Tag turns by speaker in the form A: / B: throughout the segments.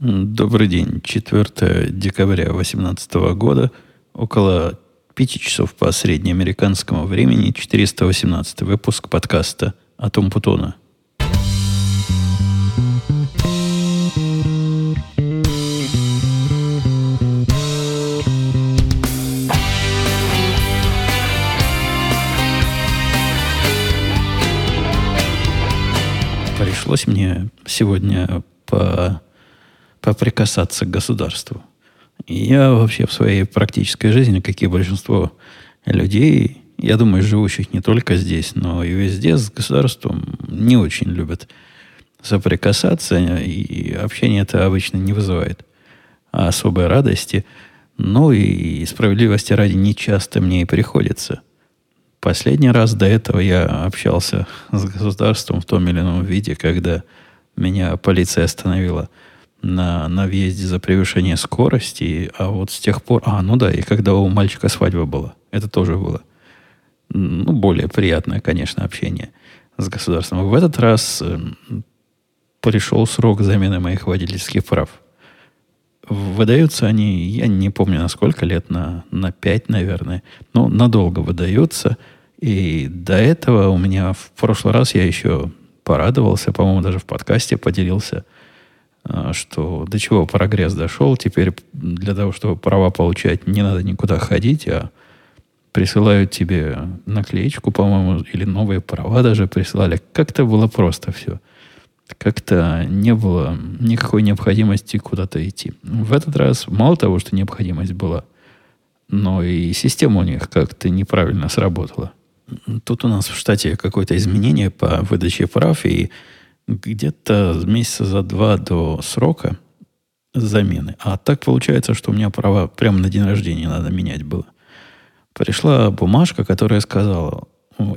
A: Добрый день. 4 декабря 2018 года, около 5 часов по среднеамериканскому времени, 418 выпуск подкаста «Атом Путона». Пришлось мне сегодня по поприкасаться к государству. И я вообще в своей практической жизни, как и большинство людей, я думаю, живущих не только здесь, но и везде с государством не очень любят соприкасаться, и общение это обычно не вызывает особой радости. Ну и справедливости ради не часто мне и приходится. Последний раз до этого я общался с государством в том или ином виде, когда меня полиция остановила – на, на въезде за превышение скорости, а вот с тех пор... А, ну да, и когда у мальчика свадьба была, это тоже было. Ну, более приятное, конечно, общение с государством. В этот раз э, пришел срок замены моих водительских прав. Выдаются они, я не помню на сколько лет, на, на 5, наверное. но надолго выдаются. И до этого у меня в прошлый раз я еще порадовался, по-моему, даже в подкасте поделился – что до чего прогресс дошел. Теперь для того, чтобы права получать, не надо никуда ходить, а присылают тебе наклеечку, по-моему, или новые права даже присылали. Как-то было просто все. Как-то не было никакой необходимости куда-то идти. В этот раз мало того, что необходимость была, но и система у них как-то неправильно сработала. Тут у нас в штате какое-то изменение по выдаче прав, и где-то месяца за два до срока замены. А так получается, что у меня права прямо на день рождения надо менять было. Пришла бумажка, которая сказала,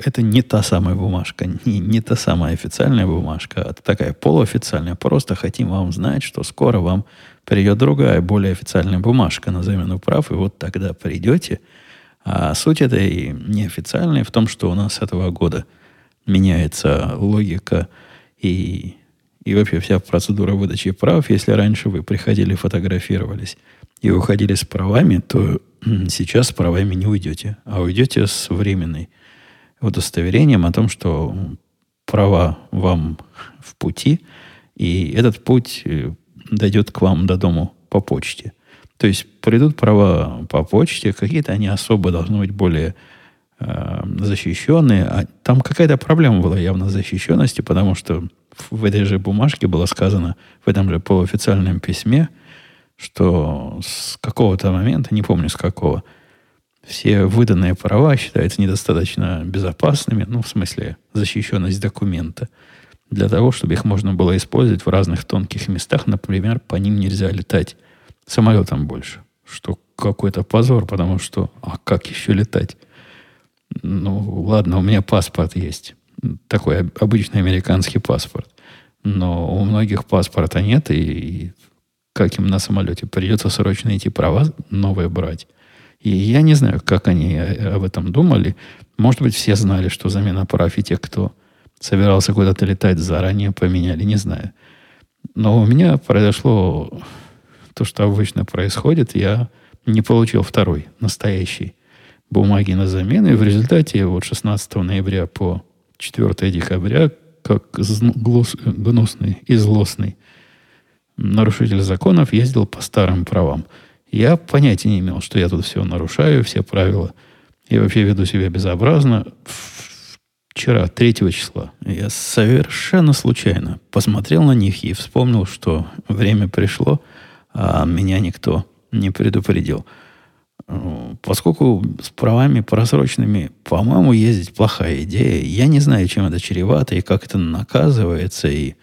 A: это не та самая бумажка, не, не та самая официальная бумажка, а такая полуофициальная. Просто хотим вам знать, что скоро вам придет другая, более официальная бумажка на замену прав, и вот тогда придете. А суть этой неофициальной в том, что у нас с этого года меняется логика и, и вообще вся процедура выдачи прав, если раньше вы приходили, фотографировались и уходили с правами, то сейчас с правами не уйдете, а уйдете с временной удостоверением о том, что права вам в пути, и этот путь э, дойдет к вам до дому по почте. То есть придут права по почте, какие-то они особо должны быть более Э, защищенные. А там какая-то проблема была явно с защищенностью, потому что в этой же бумажке было сказано, в этом же полуофициальном письме, что с какого-то момента, не помню с какого, все выданные права считаются недостаточно безопасными, ну, в смысле, защищенность документа, для того, чтобы их можно было использовать в разных тонких местах. Например, по ним нельзя летать самолетом больше. Что какой-то позор, потому что, а как еще летать? Ну, ладно, у меня паспорт есть. Такой обычный американский паспорт. Но у многих паспорта нет, и как им на самолете придется срочно идти права новые брать. И я не знаю, как они об этом думали. Может быть, все знали, что замена прав, и те, кто собирался куда-то летать, заранее поменяли, не знаю. Но у меня произошло то, что обычно происходит. Я не получил второй, настоящий бумаги на замену. И в результате вот 16 ноября по 4 декабря, как гнусный и злостный нарушитель законов, ездил по старым правам. Я понятия не имел, что я тут все нарушаю, все правила. И вообще веду себя безобразно. Вчера, 3 числа, я совершенно случайно посмотрел на них и вспомнил, что время пришло, а меня никто не предупредил. Поскольку с правами просроченными, по-моему, ездить плохая идея. Я не знаю, чем это чревато и как это наказывается, и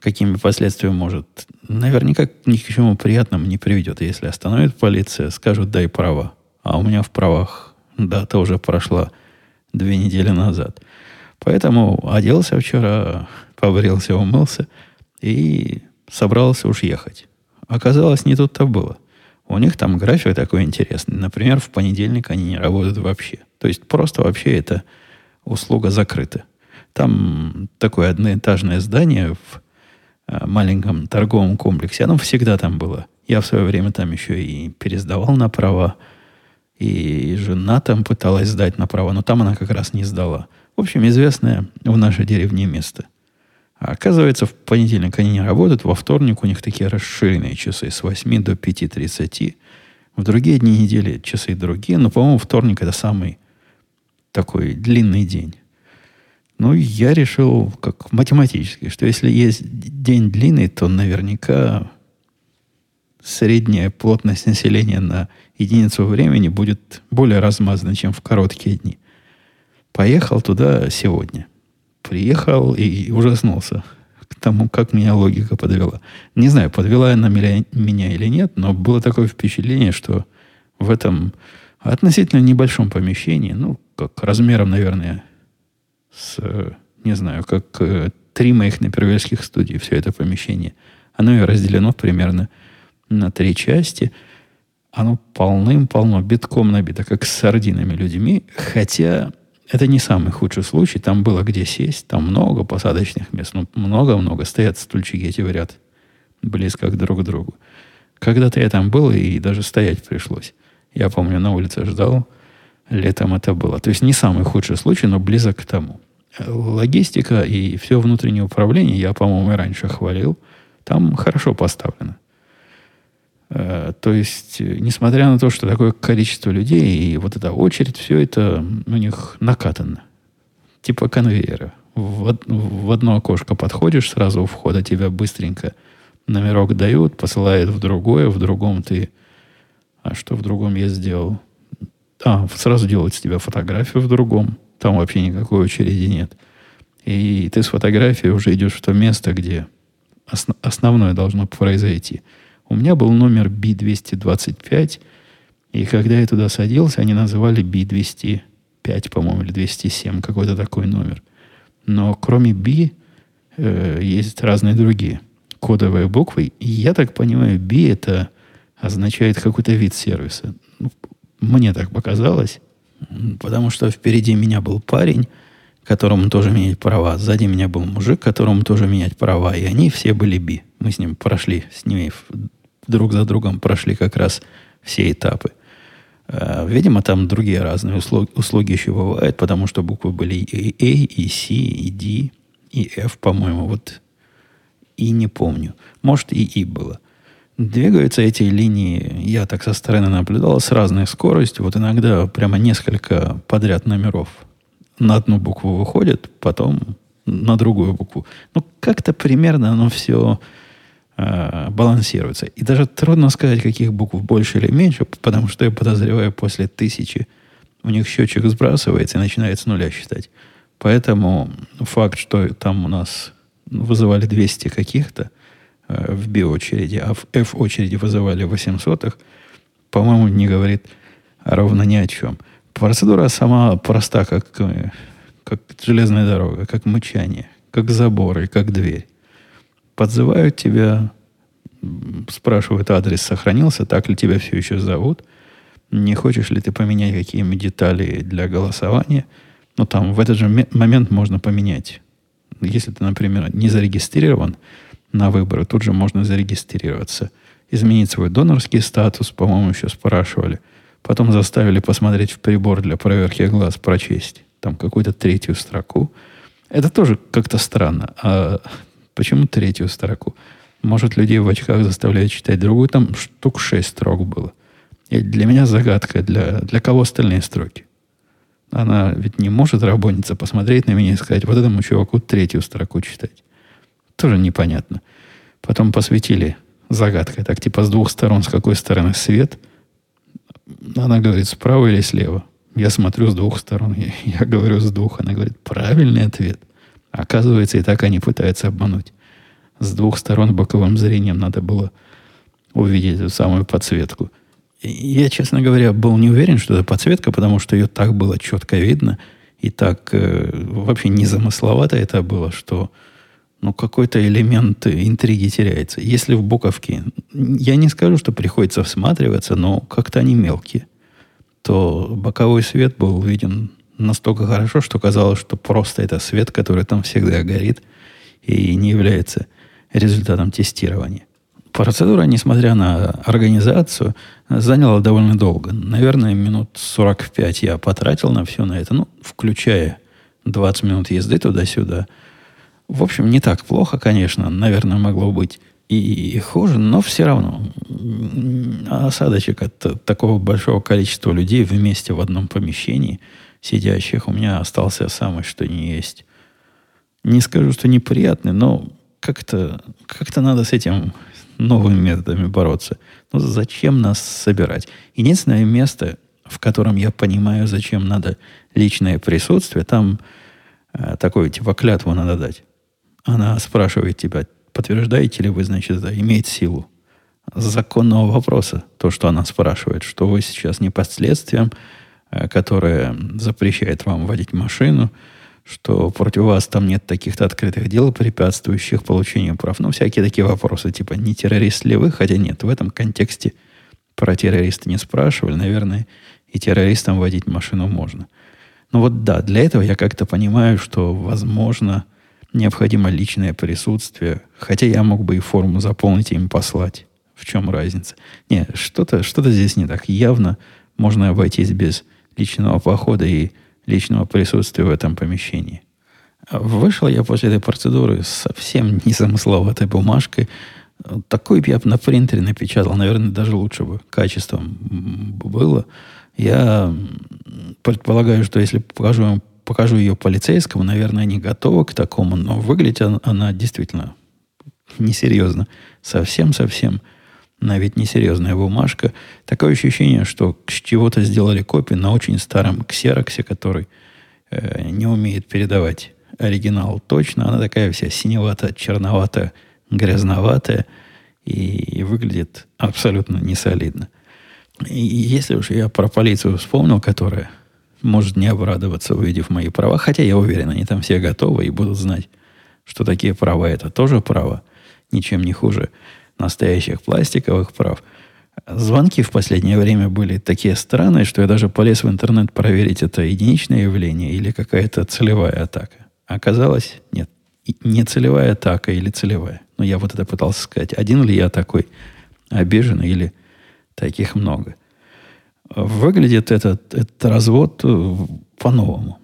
A: какими последствиями может. Наверняка ни к чему приятному не приведет. Если остановит полиция, скажут, дай права. А у меня в правах дата уже прошла две недели назад. Поэтому оделся вчера, побрился, умылся и собрался уж ехать. Оказалось, не тут-то было – у них там график такой интересный. Например, в понедельник они не работают вообще. То есть просто вообще эта услуга закрыта. Там такое одноэтажное здание в, э, маленьком торговом комплексе. Оно всегда там было. Я в свое время там еще и пересдавал на права. И жена там пыталась сдать на права, но там она как раз не сдала. В общем, известное в нашей деревне место. А оказывается, в понедельник они не работают, во вторник у них такие расширенные часы с 8 до 5.30. В другие дни недели часы другие, но, по-моему, вторник это самый такой длинный день. Ну, я решил, как математически, что если есть день длинный, то наверняка средняя плотность населения на единицу времени будет более размазана, чем в короткие дни. Поехал туда сегодня. Приехал и ужаснулся к тому, как меня логика подвела. Не знаю, подвела она меня или нет, но было такое впечатление, что в этом относительно небольшом помещении, ну, как размером, наверное, с, не знаю, как э, три моих напервельских студии, все это помещение, оно и разделено примерно на три части. Оно полным-полно, битком набито, как с сардинами людьми. Хотя это не самый худший случай. Там было где сесть. Там много посадочных мест. Ну, много-много. Стоят стульчики эти в ряд. Близко друг к другу. Когда-то я там был, и даже стоять пришлось. Я помню, на улице ждал. Летом это было. То есть не самый худший случай, но близок к тому. Логистика и все внутреннее управление, я, по-моему, и раньше хвалил, там хорошо поставлено. Э, то есть, э, несмотря на то, что такое количество людей и вот эта очередь, все это у них накатано. Типа конвейера. В, в одно окошко подходишь, сразу у входа тебя быстренько номерок дают, посылают в другое, в другом ты... А что в другом я сделал? А, сразу делают с тебя фотографию в другом. Там вообще никакой очереди нет. И ты с фотографией уже идешь в то место, где осно- основное должно произойти – у меня был номер B225, и когда я туда садился, они называли B205, по-моему, или 207, какой-то такой номер. Но кроме B э, есть разные другие кодовые буквы. И я так понимаю, B это означает какой-то вид сервиса. Ну, мне так показалось, потому что впереди меня был парень, которому тоже менять права. Сзади меня был мужик, которому тоже менять права. И они все были би. Мы с ним прошли, с ними друг за другом прошли как раз все этапы. Э, видимо, там другие разные услуги, услуги еще бывают, потому что буквы были и A, и C, и D, и F, по-моему, вот и не помню. Может, и И было. Двигаются эти линии, я так со стороны наблюдал, с разной скоростью. Вот иногда прямо несколько подряд номеров на одну букву выходит, потом на другую букву. Ну, как-то примерно оно все э, балансируется. И даже трудно сказать, каких букв больше или меньше, потому что я подозреваю, после тысячи у них счетчик сбрасывается и начинает с нуля считать. Поэтому факт, что там у нас вызывали 200 каких-то э, в B-очереди, а в F-очереди вызывали 800, по-моему, не говорит ровно ни о чем. Процедура сама проста, как, э, как железная дорога, как мычание, как забор и как дверь подзывают тебя, спрашивают, адрес сохранился, так ли тебя все еще зовут, не хочешь ли ты поменять какие-нибудь детали для голосования. Ну, там в этот же момент можно поменять. Если ты, например, не зарегистрирован на выборы, тут же можно зарегистрироваться. Изменить свой донорский статус, по-моему, еще спрашивали. Потом заставили посмотреть в прибор для проверки глаз, прочесть там какую-то третью строку. Это тоже как-то странно. А Почему третью строку? Может, людей в очках заставляют читать другую? Там штук шесть строк было. И для меня загадка, для, для кого остальные строки? Она ведь не может работница посмотреть на меня и сказать, вот этому чуваку третью строку читать. Тоже непонятно. Потом посветили загадкой. Так, типа, с двух сторон, с какой стороны свет. Она говорит, справа или слева. Я смотрю с двух сторон. Я, я говорю с двух. Она говорит, правильный ответ. Оказывается, и так они пытаются обмануть. С двух сторон боковым зрением надо было увидеть эту самую подсветку. И я, честно говоря, был не уверен, что это подсветка, потому что ее так было четко видно, и так э, вообще незамысловато это было, что ну, какой-то элемент интриги теряется. Если в буковке, я не скажу, что приходится всматриваться, но как-то они мелкие, то боковой свет был виден настолько хорошо, что казалось, что просто это свет, который там всегда горит и не является результатам тестирования. Процедура, несмотря на организацию, заняла довольно долго. Наверное, минут 45 я потратил на все на это, ну, включая 20 минут езды туда-сюда. В общем, не так плохо, конечно, наверное, могло быть и хуже, но все равно осадочек от такого большого количества людей вместе в одном помещении, сидящих, у меня остался самый, что не есть. Не скажу, что неприятный, но как-то как надо с этим новыми методами бороться. Ну, зачем нас собирать? Единственное место, в котором я понимаю, зачем надо личное присутствие, там э, такое, типа, клятву надо дать. Она спрашивает тебя, подтверждаете ли вы, значит, это имеет силу законного вопроса, то, что она спрашивает, что вы сейчас не под следствием, э, которое запрещает вам водить машину, что против вас там нет таких-то открытых дел, препятствующих получению прав. Ну, всякие такие вопросы, типа, не террорист ли вы? Хотя нет, в этом контексте про террориста не спрашивали. Наверное, и террористам водить машину можно. Но вот да, для этого я как-то понимаю, что, возможно, необходимо личное присутствие, хотя я мог бы и форму заполнить и им послать. В чем разница? Не, что-то что здесь не так. Явно можно обойтись без личного похода и личного присутствия в этом помещении. Вышел я после этой процедуры совсем незамысловатой бумажкой. Такой я на принтере напечатал, наверное, даже лучше бы качеством было. Я предполагаю, что если покажу покажу ее полицейскому, наверное, не готова к такому, но выглядит она действительно несерьезно. Совсем-совсем. На ведь несерьезная бумажка. Такое ощущение, что с чего-то сделали копию на очень старом ксероксе, который э, не умеет передавать оригинал точно. Она такая вся синеватая, черноватая, грязноватая и, и выглядит абсолютно несолидно. И если уж я про полицию вспомнил, которая может не обрадоваться, увидев мои права. Хотя я уверен, они там все готовы и будут знать, что такие права это тоже право, ничем не хуже настоящих пластиковых прав. Звонки в последнее время были такие странные, что я даже полез в интернет проверить, это единичное явление или какая-то целевая атака. Оказалось, нет, не целевая атака или целевая. Но я вот это пытался сказать. Один ли я такой обиженный или таких много – Выглядит этот, этот развод э, по-новому.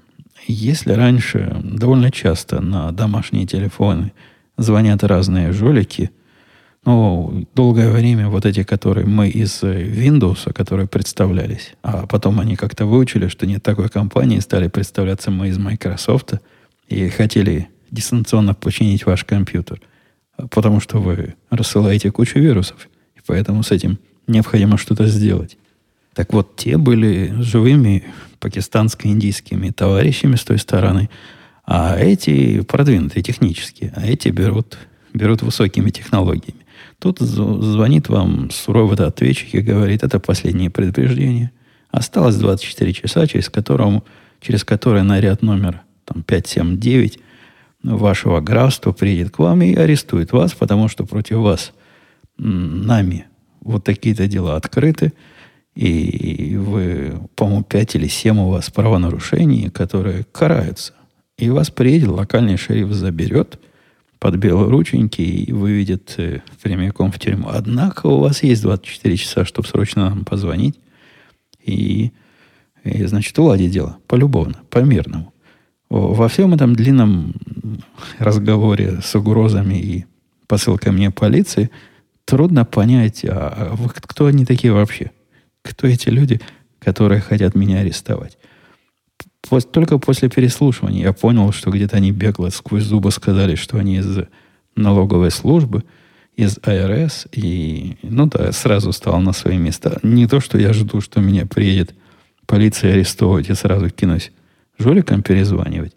A: Если раньше довольно часто на домашние телефоны звонят разные жулики, ну, долгое время вот эти, которые мы из Windows, которые представлялись, а потом они как-то выучили, что нет такой компании, стали представляться мы из Microsoft и хотели дистанционно починить ваш компьютер, потому что вы рассылаете кучу вирусов, и поэтому с этим необходимо что-то сделать. Так вот, те были живыми пакистанско-индийскими товарищами с той стороны, а эти продвинутые технически, а эти берут, берут высокими технологиями. Тут звонит вам суровый ответчик и говорит, это последнее предупреждение. Осталось 24 часа, через, которому, через которое наряд номер там, 579 вашего графства приедет к вам и арестует вас, потому что против вас нами вот такие-то дела открыты – и вы, по-моему, 5 или 7 у вас правонарушений, которые караются. И вас приедет, локальный шериф заберет под белые рученьки и выведет э, прямиком в тюрьму. Однако у вас есть 24 часа, чтобы срочно нам позвонить и, и значит, уладить дело полюбовно, по-мирному. Во всем этом длинном разговоре с угрозами и посылкой мне полиции трудно понять, а, а вы кто они такие вообще? Кто эти люди, которые хотят меня арестовать? Только после переслушивания я понял, что где-то они бегло сквозь зубы сказали, что они из налоговой службы, из АРС, и, ну да, сразу стал на свои места. Не то, что я жду, что меня приедет полиция арестовывать и сразу кинусь жуликам перезванивать.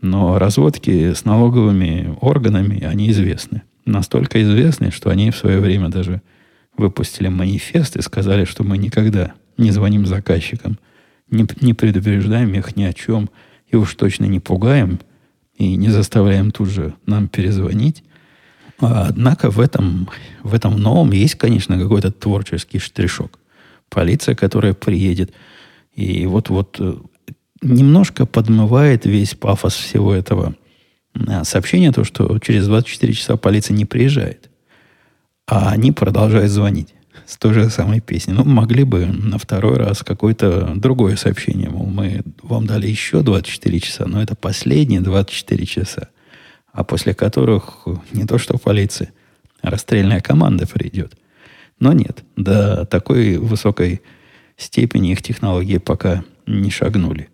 A: Но разводки с налоговыми органами, они известны. Настолько известны, что они в свое время даже выпустили манифест и сказали, что мы никогда не звоним заказчикам, не, не предупреждаем их ни о чем, и уж точно не пугаем, и не заставляем тут же нам перезвонить. А, однако в этом, в этом новом есть, конечно, какой-то творческий штришок. Полиция, которая приедет, и вот-вот э, немножко подмывает весь пафос всего этого А сообщение то, что через 24 часа полиция не приезжает. А они продолжают звонить с той же самой песней. Ну, могли бы на второй раз какое-то другое сообщение. Мол, мы вам дали еще 24 часа, но это последние 24 часа. А после которых не то что полиция, а расстрельная команда придет. Но нет, до такой высокой степени их технологии пока не шагнули.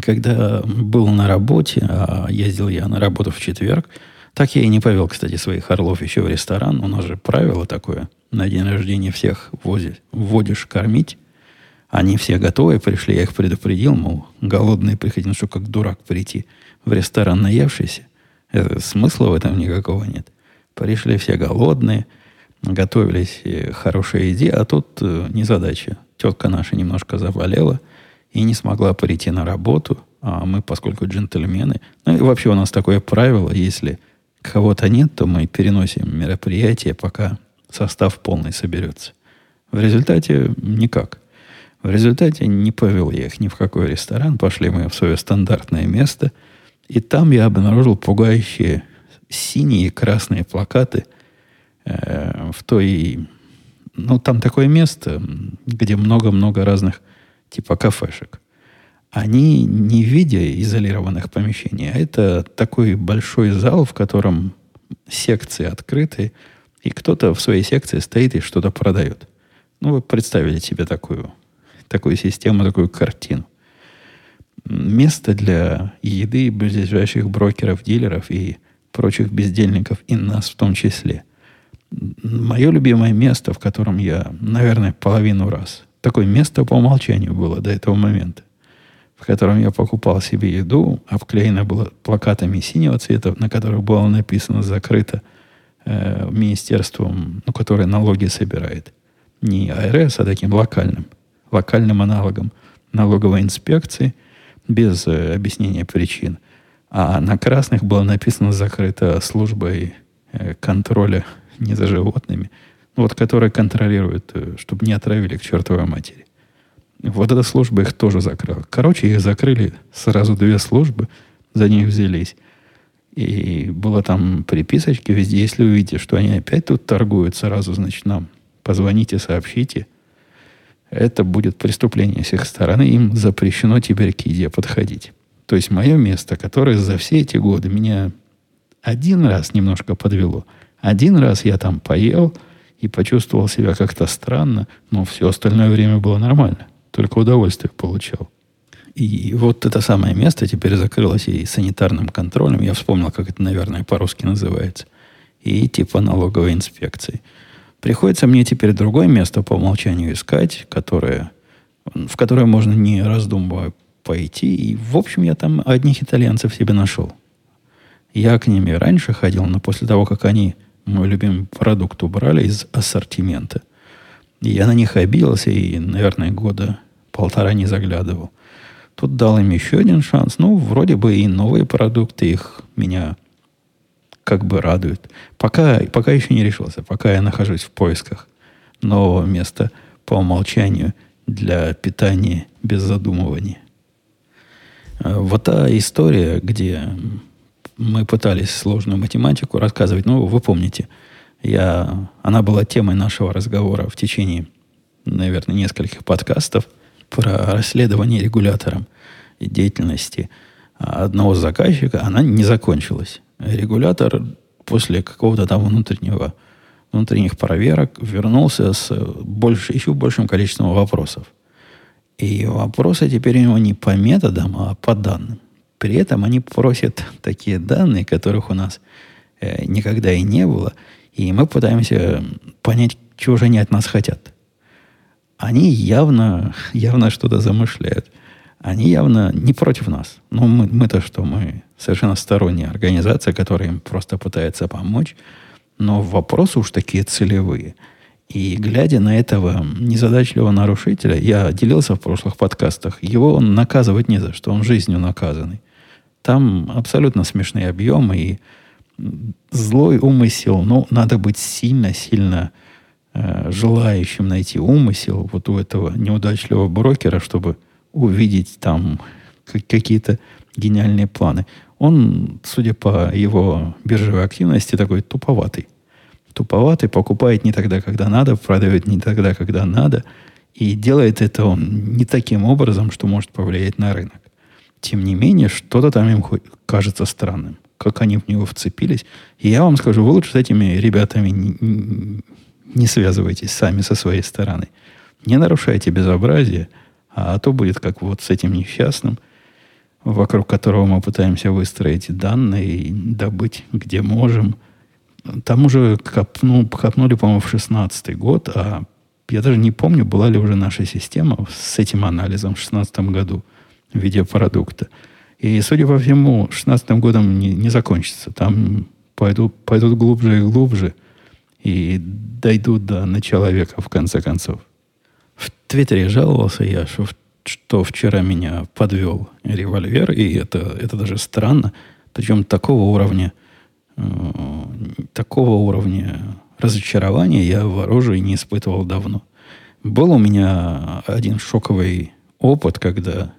A: Когда был на работе, а ездил я на работу в четверг, так я и не повел, кстати, своих орлов еще в ресторан. У нас же правило такое. На день рождения всех возишь, вводишь кормить. Они все готовы пришли. Я их предупредил, мол, голодные приходи. Ну что, как дурак прийти в ресторан наевшийся? Это, смысла в этом никакого нет. Пришли все голодные, готовились хорошие еде, а тут э, незадача. Тетка наша немножко заболела и не смогла прийти на работу. А мы, поскольку джентльмены... Ну и вообще у нас такое правило, если кого-то нет, то мы переносим мероприятие, пока состав полный соберется. В результате никак. В результате не повел я их ни в какой ресторан. Пошли мы в свое стандартное место. И там я обнаружил пугающие синие и красные плакаты э, в той... Ну, там такое место, где много-много разных типа кафешек они не в виде изолированных помещений, а это такой большой зал, в котором секции открыты, и кто-то в своей секции стоит и что-то продает. Ну, вы представили себе такую, такую систему, такую картину. Место для еды ближайших брокеров, дилеров и прочих бездельников, и нас в том числе. Мое любимое место, в котором я, наверное, половину раз. Такое место по умолчанию было до этого момента в котором я покупал себе еду, обклеено было плакатами синего цвета, на которых было написано «закрыто э, министерством, ну, которое налоги собирает». Не АРС, а таким локальным, локальным аналогом налоговой инспекции, без э, объяснения причин. А на красных было написано «закрыто службой э, контроля не за животными», вот, которая контролирует, э, чтобы не отравили к чертовой матери. Вот эта служба их тоже закрыла. Короче, их закрыли сразу две службы, за них взялись. И было там приписочки везде. Если увидите, что они опять тут торгуют, сразу, значит, нам позвоните, сообщите. Это будет преступление с их стороны. Им запрещено теперь к еде подходить. То есть мое место, которое за все эти годы меня один раз немножко подвело. Один раз я там поел и почувствовал себя как-то странно, но все остальное время было нормально. Только удовольствие получал. И вот это самое место теперь закрылось и санитарным контролем. Я вспомнил, как это, наверное, по-русски называется. И типа налоговой инспекции. Приходится мне теперь другое место по умолчанию искать, которое, в которое можно не раздумывая пойти. И, в общем, я там одних итальянцев себе нашел. Я к ним и раньше ходил, но после того, как они мой любимый продукт убрали из ассортимента, я на них обиделся и, наверное, года полтора не заглядывал. Тут дал им еще один шанс. Ну, вроде бы и новые продукты их меня как бы радуют. Пока, пока еще не решился. Пока я нахожусь в поисках нового места по умолчанию для питания без задумывания. Вот та история, где мы пытались сложную математику рассказывать, ну, вы помните – я, она была темой нашего разговора в течение, наверное, нескольких подкастов про расследование регулятором деятельности одного заказчика. Она не закончилась. Регулятор после какого-то там внутреннего, внутренних проверок вернулся с больше, еще большим количеством вопросов. И вопросы теперь у него не по методам, а по данным. При этом они просят такие данные, которых у нас э, никогда и не было – и мы пытаемся понять, чего же они от нас хотят. Они явно, явно что-то замышляют. Они явно не против нас. Ну, мы, мы-то что, мы совершенно сторонняя организация, которая им просто пытается помочь. Но вопросы уж такие целевые. И глядя на этого незадачливого нарушителя, я делился в прошлых подкастах, его наказывать не за что, он жизнью наказанный. Там абсолютно смешные объемы, и злой умысел, ну, надо быть сильно-сильно э, желающим найти умысел вот у этого неудачливого брокера, чтобы увидеть там какие-то гениальные планы. Он, судя по его биржевой активности, такой туповатый. Туповатый, покупает не тогда, когда надо, продает не тогда, когда надо. И делает это он не таким образом, что может повлиять на рынок. Тем не менее, что-то там им кажется странным. Как они в него вцепились. И я вам скажу, вы лучше с этими ребятами не, не связывайтесь сами со своей стороны. Не нарушайте безобразие, а то будет как вот с этим несчастным, вокруг которого мы пытаемся выстроить данные и добыть, где можем. Там уже копну, копнули, по-моему, в 16 год, а я даже не помню, была ли уже наша система с этим анализом в 2016 году в виде продукта. И, судя по всему, 2016 годом не, не закончится. Там пойдут, пойдут глубже и глубже и дойдут до на человека в конце концов. В Твиттере жаловался я, что, что вчера меня подвел револьвер, и это, это даже странно. Причем такого уровня, э, такого уровня разочарования я в оружии не испытывал давно. Был у меня один шоковый опыт, когда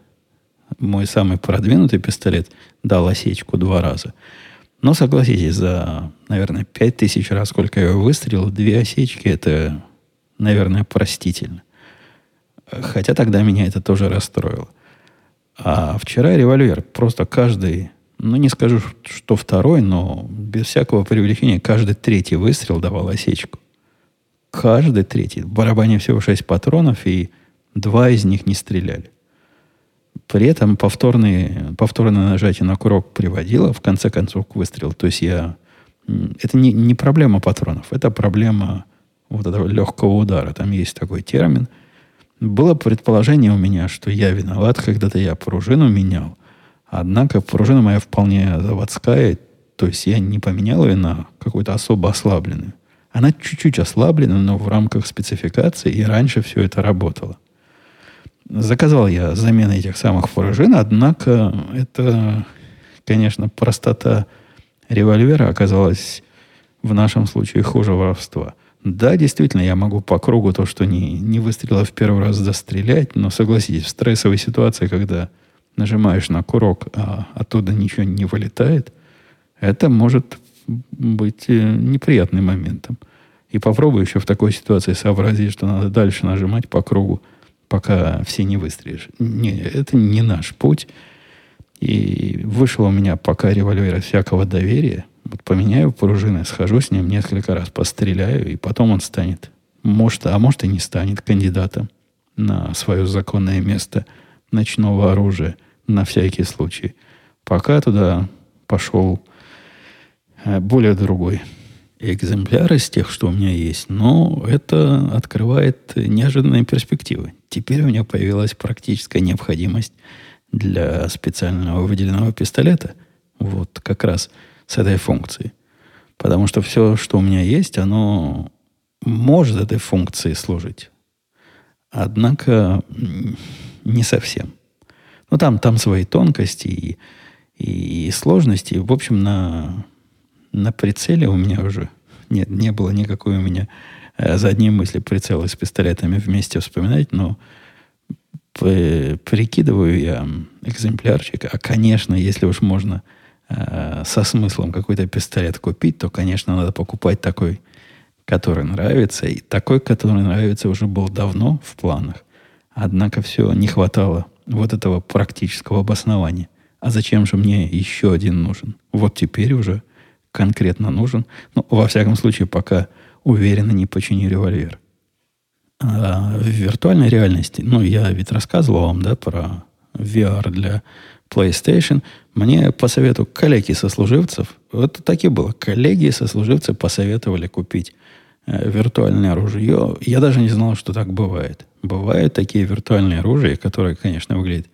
A: мой самый продвинутый пистолет дал осечку два раза. Но согласитесь, за, наверное, пять тысяч раз, сколько я выстрелил, две осечки, это, наверное, простительно. Хотя тогда меня это тоже расстроило. А вчера револьвер. Просто каждый, ну не скажу, что второй, но без всякого привлечения, каждый третий выстрел давал осечку. Каждый третий. В барабане всего шесть патронов, и два из них не стреляли. При этом повторные, повторное нажатие на курок приводило в конце концов к выстрелу. То есть я... Это не, не проблема патронов, это проблема вот этого легкого удара. Там есть такой термин. Было предположение у меня, что я виноват, когда-то я пружину менял. Однако пружина моя вполне заводская, то есть я не поменял ее на какую-то особо ослабленную. Она чуть-чуть ослаблена, но в рамках спецификации, и раньше все это работало. Заказал я замену этих самых пружин, однако это, конечно, простота револьвера оказалась в нашем случае хуже воровства. Да, действительно, я могу по кругу то, что не, не выстрелил в первый раз, застрелять, но согласитесь, в стрессовой ситуации, когда нажимаешь на курок, а оттуда ничего не вылетает, это может быть э, неприятным моментом. И попробуй еще в такой ситуации сообразить, что надо дальше нажимать по кругу, пока все не выстрелишь. Не, это не наш путь. И вышел у меня пока револьвер всякого доверия. Вот поменяю пружины, схожу с ним несколько раз, постреляю, и потом он станет, может, а может и не станет кандидатом на свое законное место ночного оружия на всякий случай. Пока туда пошел э, более другой экземпляр из тех, что у меня есть, но это открывает неожиданные перспективы. Теперь у меня появилась практическая необходимость для специального выделенного пистолета. Вот как раз с этой функцией. Потому что все, что у меня есть, оно может этой функции служить. Однако не совсем. Ну, там, там свои тонкости и, и, и сложности. В общем, на, на прицеле у меня уже нет, не было никакой у меня задние мысли прицелы с пистолетами вместе вспоминать, но прикидываю я экземплярчик. А, конечно, если уж можно э, со смыслом какой-то пистолет купить, то, конечно, надо покупать такой, который нравится. И такой, который нравится, уже был давно в планах. Однако все не хватало вот этого практического обоснования. А зачем же мне еще один нужен? Вот теперь уже конкретно нужен. Ну, во всяком случае, пока уверенно не починю револьвер. А в виртуальной реальности, ну, я ведь рассказывал вам, да, про VR для PlayStation. Мне по совету коллеги сослуживцев, вот так и было, коллеги сослуживцы посоветовали купить э, виртуальное оружие. Я даже не знал, что так бывает. Бывают такие виртуальные оружия, которые, конечно, выглядят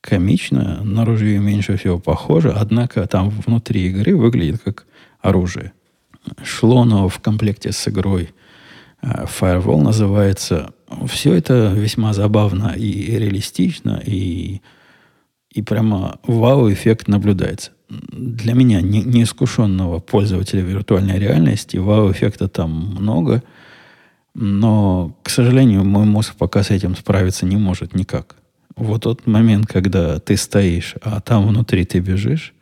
A: комично, на оружие меньше всего похоже, однако там внутри игры выглядит как оружие шло оно в комплекте с игрой э, Firewall называется. Все это весьма забавно и реалистично, и, и прямо вау-эффект наблюдается. Для меня, не, неискушенного пользователя виртуальной реальности, вау-эффекта там много, но, к сожалению, мой мозг пока с этим справиться не может никак. Вот тот момент, когда ты стоишь, а там внутри ты бежишь,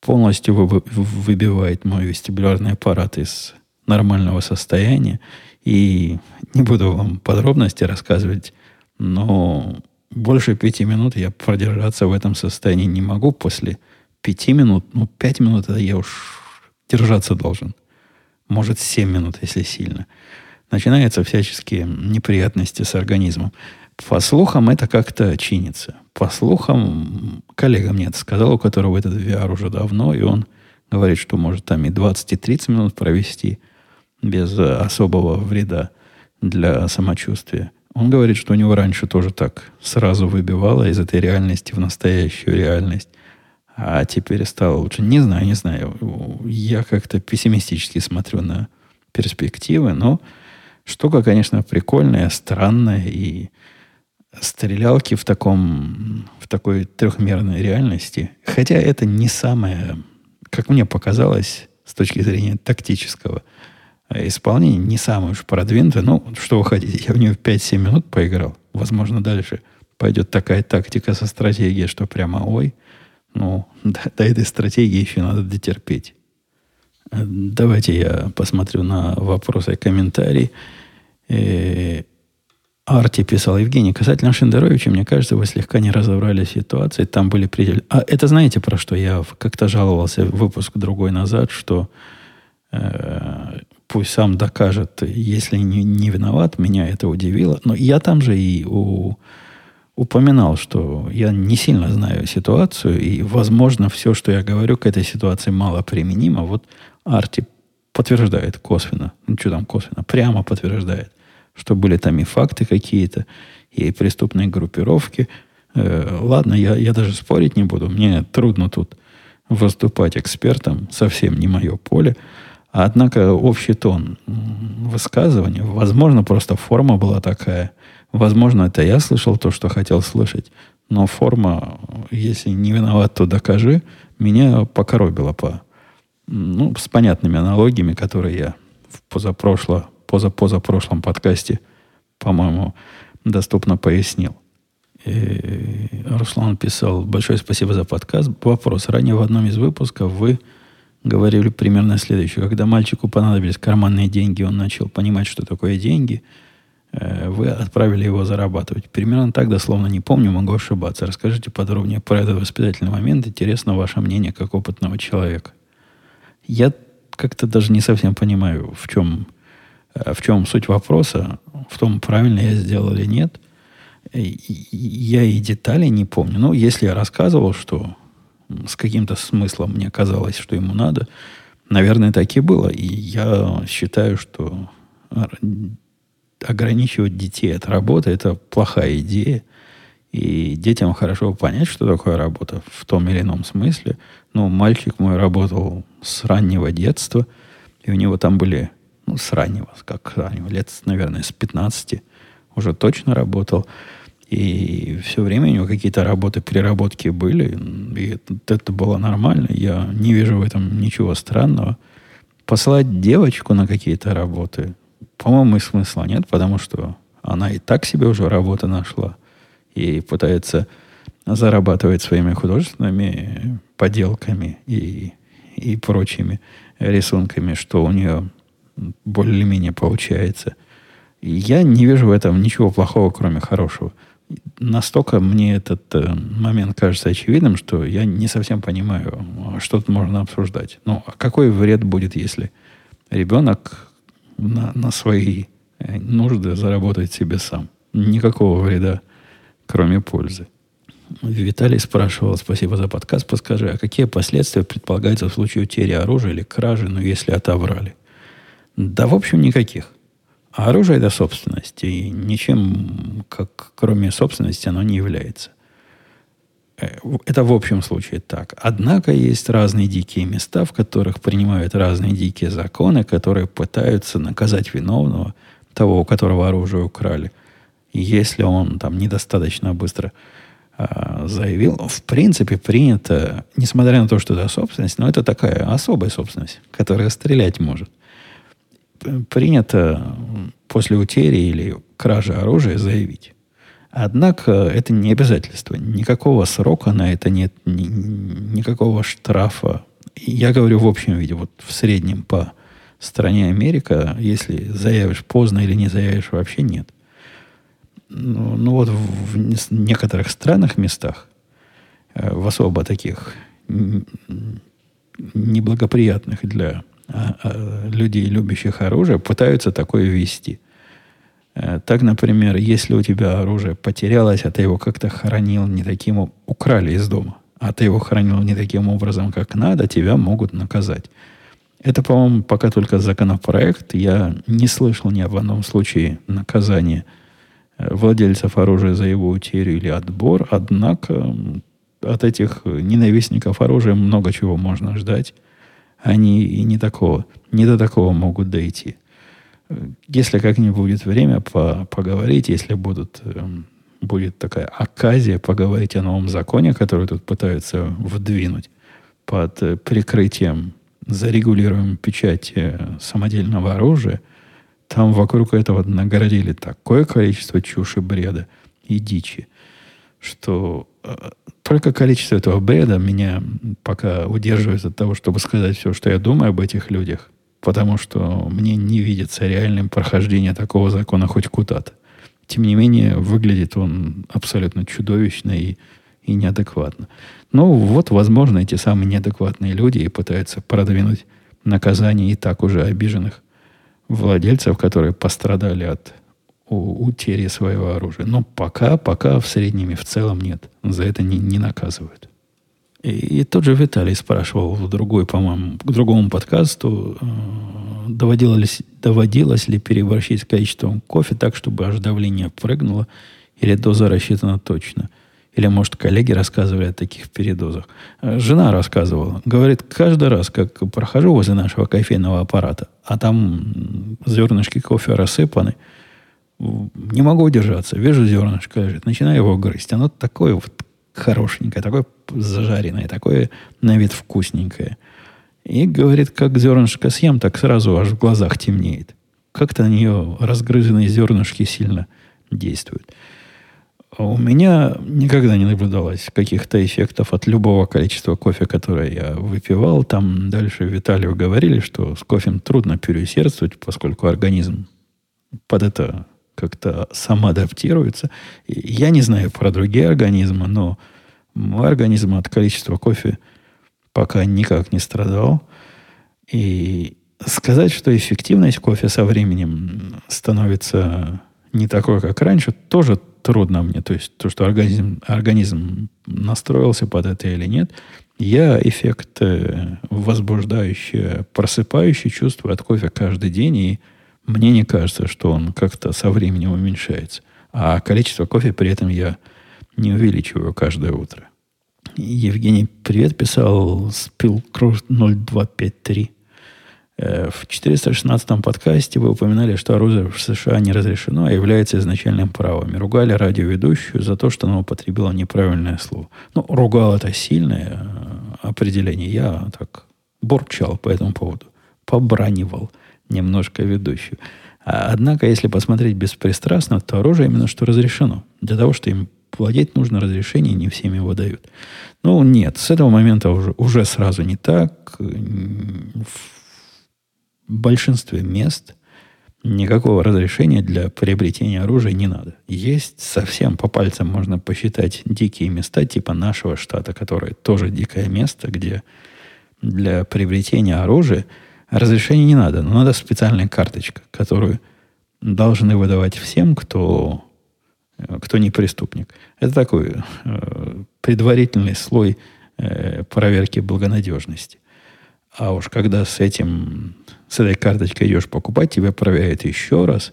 A: полностью выбивает мой вестибулярный аппарат из нормального состояния. И не буду вам подробности рассказывать, но больше пяти минут я продержаться в этом состоянии не могу. После пяти минут, ну, пять минут это я уж держаться должен. Может, семь минут, если сильно. Начинаются всяческие неприятности с организмом. По слухам, это как-то чинится. По слухам, коллега мне это сказал, у которого этот VR уже давно, и он говорит, что может там и 20, и 30 минут провести без особого вреда для самочувствия. Он говорит, что у него раньше тоже так сразу выбивало из этой реальности в настоящую реальность. А теперь стало лучше. Не знаю, не знаю. Я как-то пессимистически смотрю на перспективы, но штука, конечно, прикольная, странная, и стрелялки в таком, в такой трехмерной реальности. Хотя это не самое, как мне показалось, с точки зрения тактического исполнения, не самое уж продвинутое. Ну, что вы хотите, я в нее 5-7 минут поиграл. Возможно, дальше пойдет такая тактика со стратегией, что прямо ой. Ну, до, до этой стратегии еще надо дотерпеть. Давайте я посмотрю на вопросы и комментарии. Э, Арти писал, Евгений, касательно Шендеровича, мне кажется, вы слегка не разобрали ситуации, там были пределы... А это знаете, про что я как-то жаловался выпуск другой назад, что э, пусть сам докажет, если не, не виноват, меня это удивило. Но я там же и у, упоминал, что я не сильно знаю ситуацию, и, возможно, все, что я говорю к этой ситуации, мало применимо. Вот Арти подтверждает косвенно, ну что там косвенно, прямо подтверждает что были там и факты какие-то, и преступные группировки. Э, ладно, я, я даже спорить не буду. Мне трудно тут выступать экспертом, совсем не мое поле. Однако общий тон высказывания, возможно, просто форма была такая. Возможно, это я слышал то, что хотел слышать. Но форма, если не виноват, то докажи, меня покоробила по, ну, с понятными аналогиями, которые я в позапрошло позапозапрошлом подкасте, по-моему, доступно пояснил. И Руслан писал, большое спасибо за подкаст. Вопрос. Ранее в одном из выпусков вы говорили примерно следующее. Когда мальчику понадобились карманные деньги, он начал понимать, что такое деньги, э, вы отправили его зарабатывать. Примерно так, дословно не помню, могу ошибаться. Расскажите подробнее про этот воспитательный момент. Интересно ваше мнение как опытного человека. Я как-то даже не совсем понимаю, в чем в чем суть вопроса? В том, правильно я сделал или нет. Я и детали не помню. Но если я рассказывал, что с каким-то смыслом мне казалось, что ему надо, наверное, так и было. И я считаю, что ограничивать детей от работы – это плохая идея. И детям хорошо понять, что такое работа в том или ином смысле. Ну, мальчик мой работал с раннего детства, и у него там были ну, с раннего, как раннего, лет, наверное, с 15 уже точно работал. И все время у него какие-то работы, переработки были. И это, это было нормально. Я не вижу в этом ничего странного. Послать девочку на какие-то работы, по-моему, и смысла нет, потому что она и так себе уже работу нашла и пытается зарабатывать своими художественными поделками и, и прочими рисунками, что у нее более-менее получается. Я не вижу в этом ничего плохого, кроме хорошего. Настолько мне этот э, момент кажется очевидным, что я не совсем понимаю, а что тут можно обсуждать. Ну, а какой вред будет, если ребенок на, на свои э, нужды заработает себе сам? Никакого вреда, кроме пользы. Виталий спрашивал, спасибо за подкаст, подскажи, а какие последствия предполагаются в случае утери оружия или кражи, ну, если отобрали? Да, в общем, никаких. А оружие – это собственность. И ничем, как, кроме собственности, оно не является. Э, это в общем случае так. Однако есть разные дикие места, в которых принимают разные дикие законы, которые пытаются наказать виновного, того, у которого оружие украли. Если он там недостаточно быстро э, заявил, в принципе, принято, несмотря на то, что это собственность, но это такая особая собственность, которая стрелять может принято после утери или кражи оружия заявить. Однако это не обязательство. Никакого срока на это нет, ни, никакого штрафа Я говорю в общем виде, вот в среднем по стране Америка, если заявишь поздно или не заявишь, вообще нет. Ну, ну вот в, в некоторых странах, местах, э, в особо таких неблагоприятных для людей, любящих оружие, пытаются такое ввести. Э, так, например, если у тебя оружие потерялось, а ты его как-то хранил не таким, украли из дома, а ты его хранил не таким образом, как надо, тебя могут наказать. Это, по-моему, пока только законопроект. Я не слышал ни об одном случае наказания э, владельцев оружия за его утерю или отбор. Однако от этих ненавистников оружия много чего можно ждать. Они и не такого, не до такого могут дойти. Если как-нибудь будет время по поговорить, если будут, эм, будет такая оказия поговорить о новом законе, который тут пытаются вдвинуть под э, прикрытием зарегулируем печать э, самодельного оружия, там вокруг этого нагородили такое количество чуши, бреда и дичи, что только количество этого бреда меня пока удерживает от того, чтобы сказать все, что я думаю об этих людях, потому что мне не видится реальным прохождение такого закона хоть куда-то. Тем не менее, выглядит он абсолютно чудовищно и, и неадекватно. Ну, вот, возможно, эти самые неадекватные люди и пытаются продвинуть наказание и так уже обиженных владельцев, которые пострадали от утери своего оружия. Но пока, пока в среднем и в целом нет. За это не, не наказывают. И, и тот же Виталий спрашивал в другой, по-моему, к другому подкасту, э, доводилось, доводилось ли переборщить с количеством кофе так, чтобы аж давление прыгнуло, или доза рассчитана точно. Или, может, коллеги рассказывали о таких передозах. Э, жена рассказывала. Говорит, каждый раз, как прохожу возле нашего кофейного аппарата, а там зернышки кофе рассыпаны, не могу удержаться. Вижу зернышко лежит, начинаю его грызть. Оно такое вот хорошенькое, такое зажаренное, такое на вид вкусненькое. И говорит, как зернышко съем, так сразу аж в глазах темнеет. Как-то на нее разгрызенные зернышки сильно действуют. А у меня никогда не наблюдалось каких-то эффектов от любого количества кофе, которое я выпивал. Там дальше Виталию говорили, что с кофе трудно переусердствовать, поскольку организм под это как-то сам адаптируется. И я не знаю про другие организмы, но мой организм от количества кофе пока никак не страдал. И сказать, что эффективность кофе со временем становится не такой, как раньше, тоже трудно мне. То есть то, что организм, организм настроился под это или нет, я эффект э, возбуждающий, просыпающий чувствую от кофе каждый день, и мне не кажется, что он как-то со временем уменьшается. А количество кофе при этом я не увеличиваю каждое утро. Евгений, привет, писал Спил 0253. Э, в 416 подкасте вы упоминали, что оружие в США не разрешено, а является изначальным правом. И ругали радиоведущую за то, что она употребила неправильное слово. Ну, ругал это сильное э, определение. Я так бурчал по этому поводу. Побранивал немножко ведущую. А, однако, если посмотреть беспристрастно, то оружие именно что разрешено. Для того, что им владеть нужно разрешение, не всем его дают. Ну, нет, с этого момента уже, уже сразу не так. В большинстве мест никакого разрешения для приобретения оружия не надо. Есть совсем по пальцам можно посчитать дикие места типа нашего штата, которое тоже дикое место, где для приобретения оружия разрешения не надо, но надо специальная карточка, которую должны выдавать всем, кто, кто не преступник. Это такой э, предварительный слой э, проверки благонадежности. А уж когда с этим, с этой карточкой идешь покупать, тебя проверяют еще раз.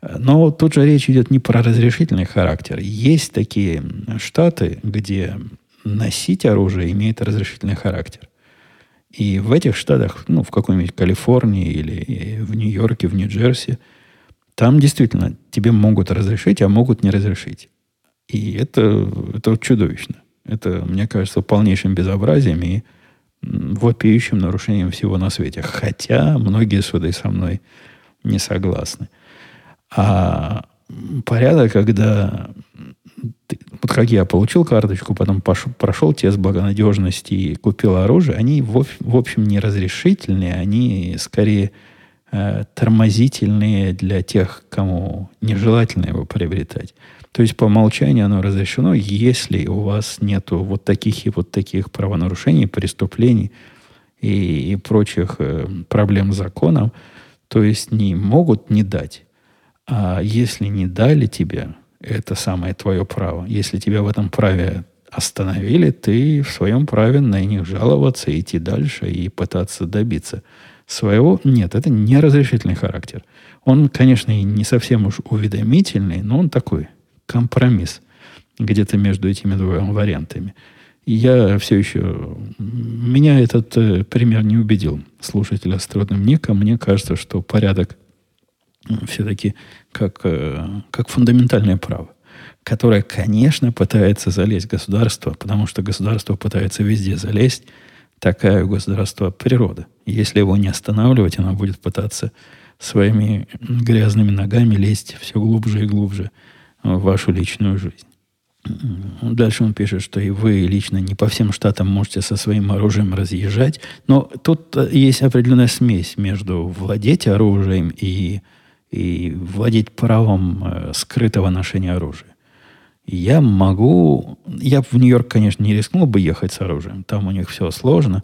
A: Но тут же речь идет не про разрешительный характер. Есть такие штаты, где носить оружие имеет разрешительный характер. И в этих штатах, ну, в какой-нибудь Калифорнии или в Нью-Йорке, в Нью-Джерси, там действительно тебе могут разрешить, а могут не разрешить. И это, это чудовищно. Это, мне кажется, полнейшим безобразием и вопиющим нарушением всего на свете. Хотя многие суды со мной не согласны. А порядок, когда вот как я получил карточку, потом пошел, прошел тест благонадежности и купил оружие, они в, в общем не разрешительные, они скорее э, тормозительные для тех, кому нежелательно его приобретать. То есть по умолчанию оно разрешено, если у вас нету вот таких и вот таких правонарушений, преступлений и, и прочих э, проблем с законом, то есть не могут не дать. А если не дали тебе, это самое твое право. Если тебя в этом праве остановили, ты в своем праве на них жаловаться, идти дальше и пытаться добиться своего. Нет, это не разрешительный характер. Он, конечно, и не совсем уж уведомительный, но он такой компромисс где-то между этими двумя вариантами. Я все еще... Меня этот э, пример не убедил слушателя с трудным ником. Мне кажется, что порядок все-таки как, э, как фундаментальное право, которое, конечно, пытается залезть государство, потому что государство пытается везде залезть. Такая у государства природа. Если его не останавливать, оно будет пытаться своими грязными ногами лезть все глубже и глубже в вашу личную жизнь. Дальше он пишет, что и вы лично не по всем штатам можете со своим оружием разъезжать. Но тут есть определенная смесь между владеть оружием и и владеть правом э, скрытого ношения оружия. Я могу... Я в Нью-Йорк, конечно, не рискнул бы ехать с оружием. Там у них все сложно.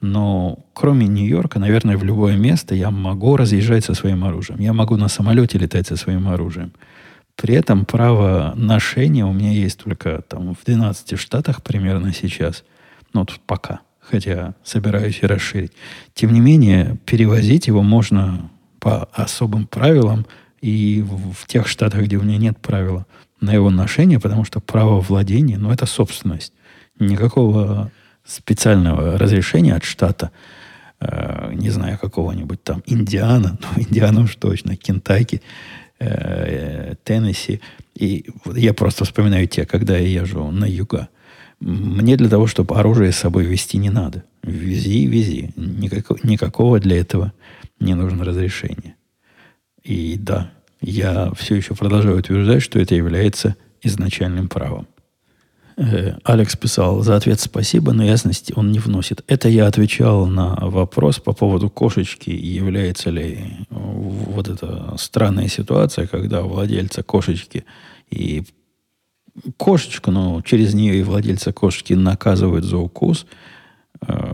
A: Но кроме Нью-Йорка, наверное, в любое место я могу разъезжать со своим оружием. Я могу на самолете летать со своим оружием. При этом право ношения у меня есть только там в 12 штатах примерно сейчас. Ну, вот пока. Хотя собираюсь и расширить. Тем не менее, перевозить его можно по особым правилам и в, тех штатах, где у меня нет правила на его ношение, потому что право владения, ну, это собственность. Никакого специального разрешения от штата, э, не знаю, какого-нибудь там Индиана, ну, Индиана уж точно, Кентаки, э, Теннесси. И я просто вспоминаю те, когда я езжу на юга. Мне для того, чтобы оружие с собой вести не надо. Вези, вези. Никакого, никакого для этого не нужно разрешение. И да, я все еще продолжаю утверждать, что это является изначальным правом. Э, Алекс писал, за ответ спасибо, но ясности он не вносит. Это я отвечал на вопрос по поводу кошечки, является ли вот эта странная ситуация, когда владельца кошечки и кошечку, но через нее и владельца кошечки наказывают за укус – Э,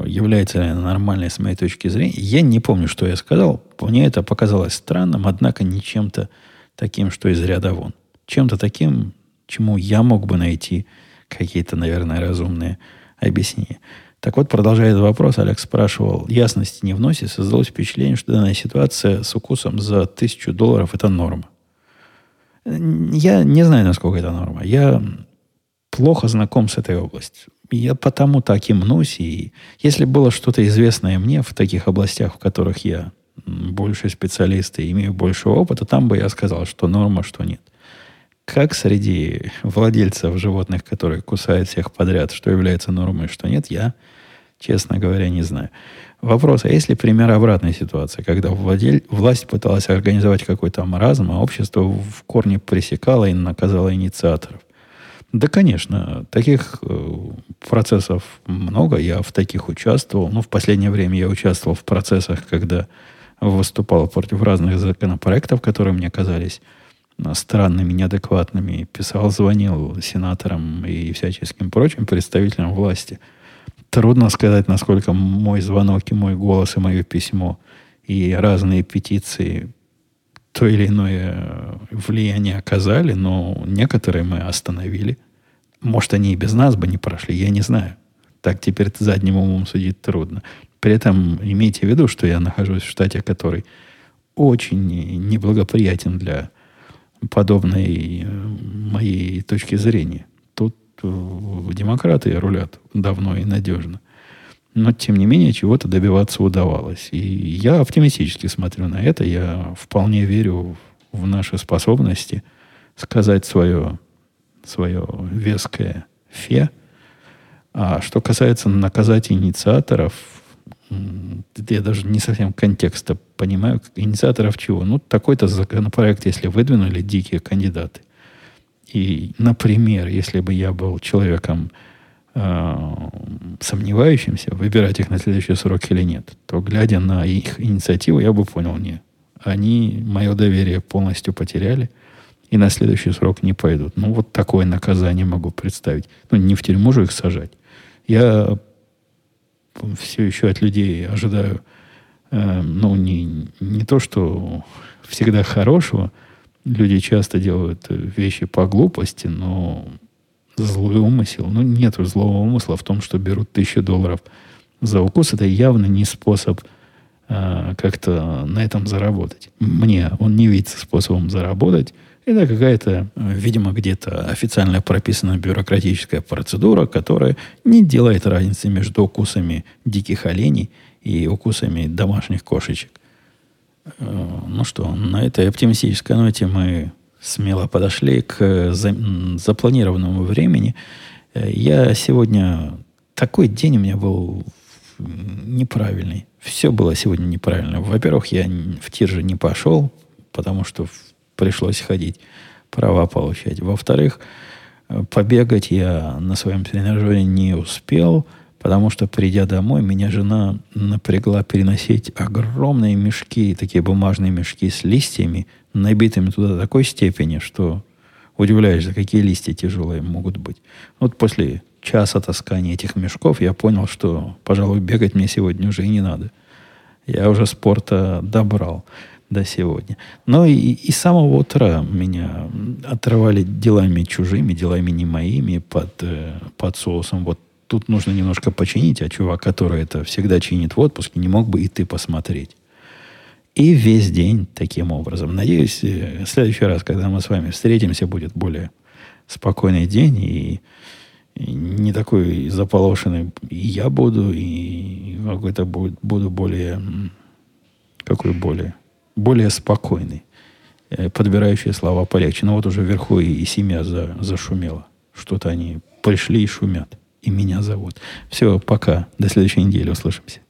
A: является ли она нормальной с моей точки зрения. Я не помню, что я сказал. Мне это показалось странным, однако не чем-то таким, что из ряда вон. Чем-то таким, чему я мог бы найти какие-то, наверное, разумные объяснения. Так вот, продолжая этот вопрос, Алекс спрашивал, ясности не вносит, создалось впечатление, что данная ситуация с укусом за тысячу долларов – это норма. Я не знаю, насколько это норма. Я плохо знаком с этой областью. Я потому так и. И если было что-то известное мне в таких областях, в которых я больше специалист и имею больше опыта, там бы я сказал, что норма, что нет. Как среди владельцев животных, которые кусают всех подряд, что является нормой, что нет, я, честно говоря, не знаю. Вопрос, а если пример обратной ситуации, когда владель, власть пыталась организовать какой-то маразм, а общество в корне пресекало и наказало инициаторов? Да, конечно, таких э, процессов много. Я в таких участвовал. Ну, в последнее время я участвовал в процессах, когда выступал против разных законопроектов, которые мне казались э, странными, неадекватными. Писал, звонил сенаторам и всяческим прочим представителям власти. Трудно сказать, насколько мой звонок и мой голос и мое письмо и разные петиции то или иное влияние оказали, но некоторые мы остановили. Может, они и без нас бы не прошли, я не знаю. Так теперь задним умом судить трудно. При этом имейте в виду, что я нахожусь в штате, который очень неблагоприятен для подобной э, моей точки зрения. Тут э, демократы рулят давно и надежно. Но, тем не менее, чего-то добиваться удавалось. И я оптимистически смотрю на это. Я вполне верю в наши способности сказать свое, свое веское фе. А что касается наказать инициаторов, я даже не совсем контекста понимаю. Инициаторов чего? Ну, такой-то законопроект, если выдвинули дикие кандидаты. И, например, если бы я был человеком сомневающимся, выбирать их на следующий срок или нет, то, глядя на их инициативу, я бы понял, нет. Они мое доверие полностью потеряли и на следующий срок не пойдут. Ну, вот такое наказание могу представить. Ну, не в тюрьму же их сажать. Я все еще от людей ожидаю, э, ну, не, не то, что всегда хорошего. Люди часто делают вещи по глупости, но злой умысел. Ну, нет злого умысла в том, что берут тысячу долларов за укус. Это явно не способ э, как-то на этом заработать. Мне он не видится способом заработать. Это какая-то, видимо, где-то официально прописанная бюрократическая процедура, которая не делает разницы между укусами диких оленей и укусами домашних кошечек. Э, ну что, на этой оптимистической ноте мы смело подошли к запланированному времени. Э, я сегодня... Такой день у меня был неправильный. Все было сегодня неправильно. Во-первых, я в тир же не пошел, потому что пришлось ходить, права получать. Во-вторых, э, побегать я на своем тренажере не успел – Потому что, придя домой, меня жена напрягла переносить огромные мешки, такие бумажные мешки с листьями, набитыми туда до такой степени, что удивляешься, какие листья тяжелые могут быть. Вот после часа таскания этих мешков я понял, что, пожалуй, бегать мне сегодня уже и не надо. Я уже спорта добрал до сегодня. Но и, и с самого утра меня отрывали делами чужими, делами не моими под, э, под соусом вот тут нужно немножко починить, а чувак, который это всегда чинит в отпуске, не мог бы и ты посмотреть. И весь день таким образом. Надеюсь, э, в следующий раз, когда мы с вами встретимся, будет более спокойный день и, и не такой заполошенный и я буду, и какой-то буду более, какой более, более спокойный, э, подбирающий слова полегче. Но вот уже вверху и, и семья за, зашумела. Что-то они пришли и шумят и меня зовут. Все, пока. До следующей недели услышимся.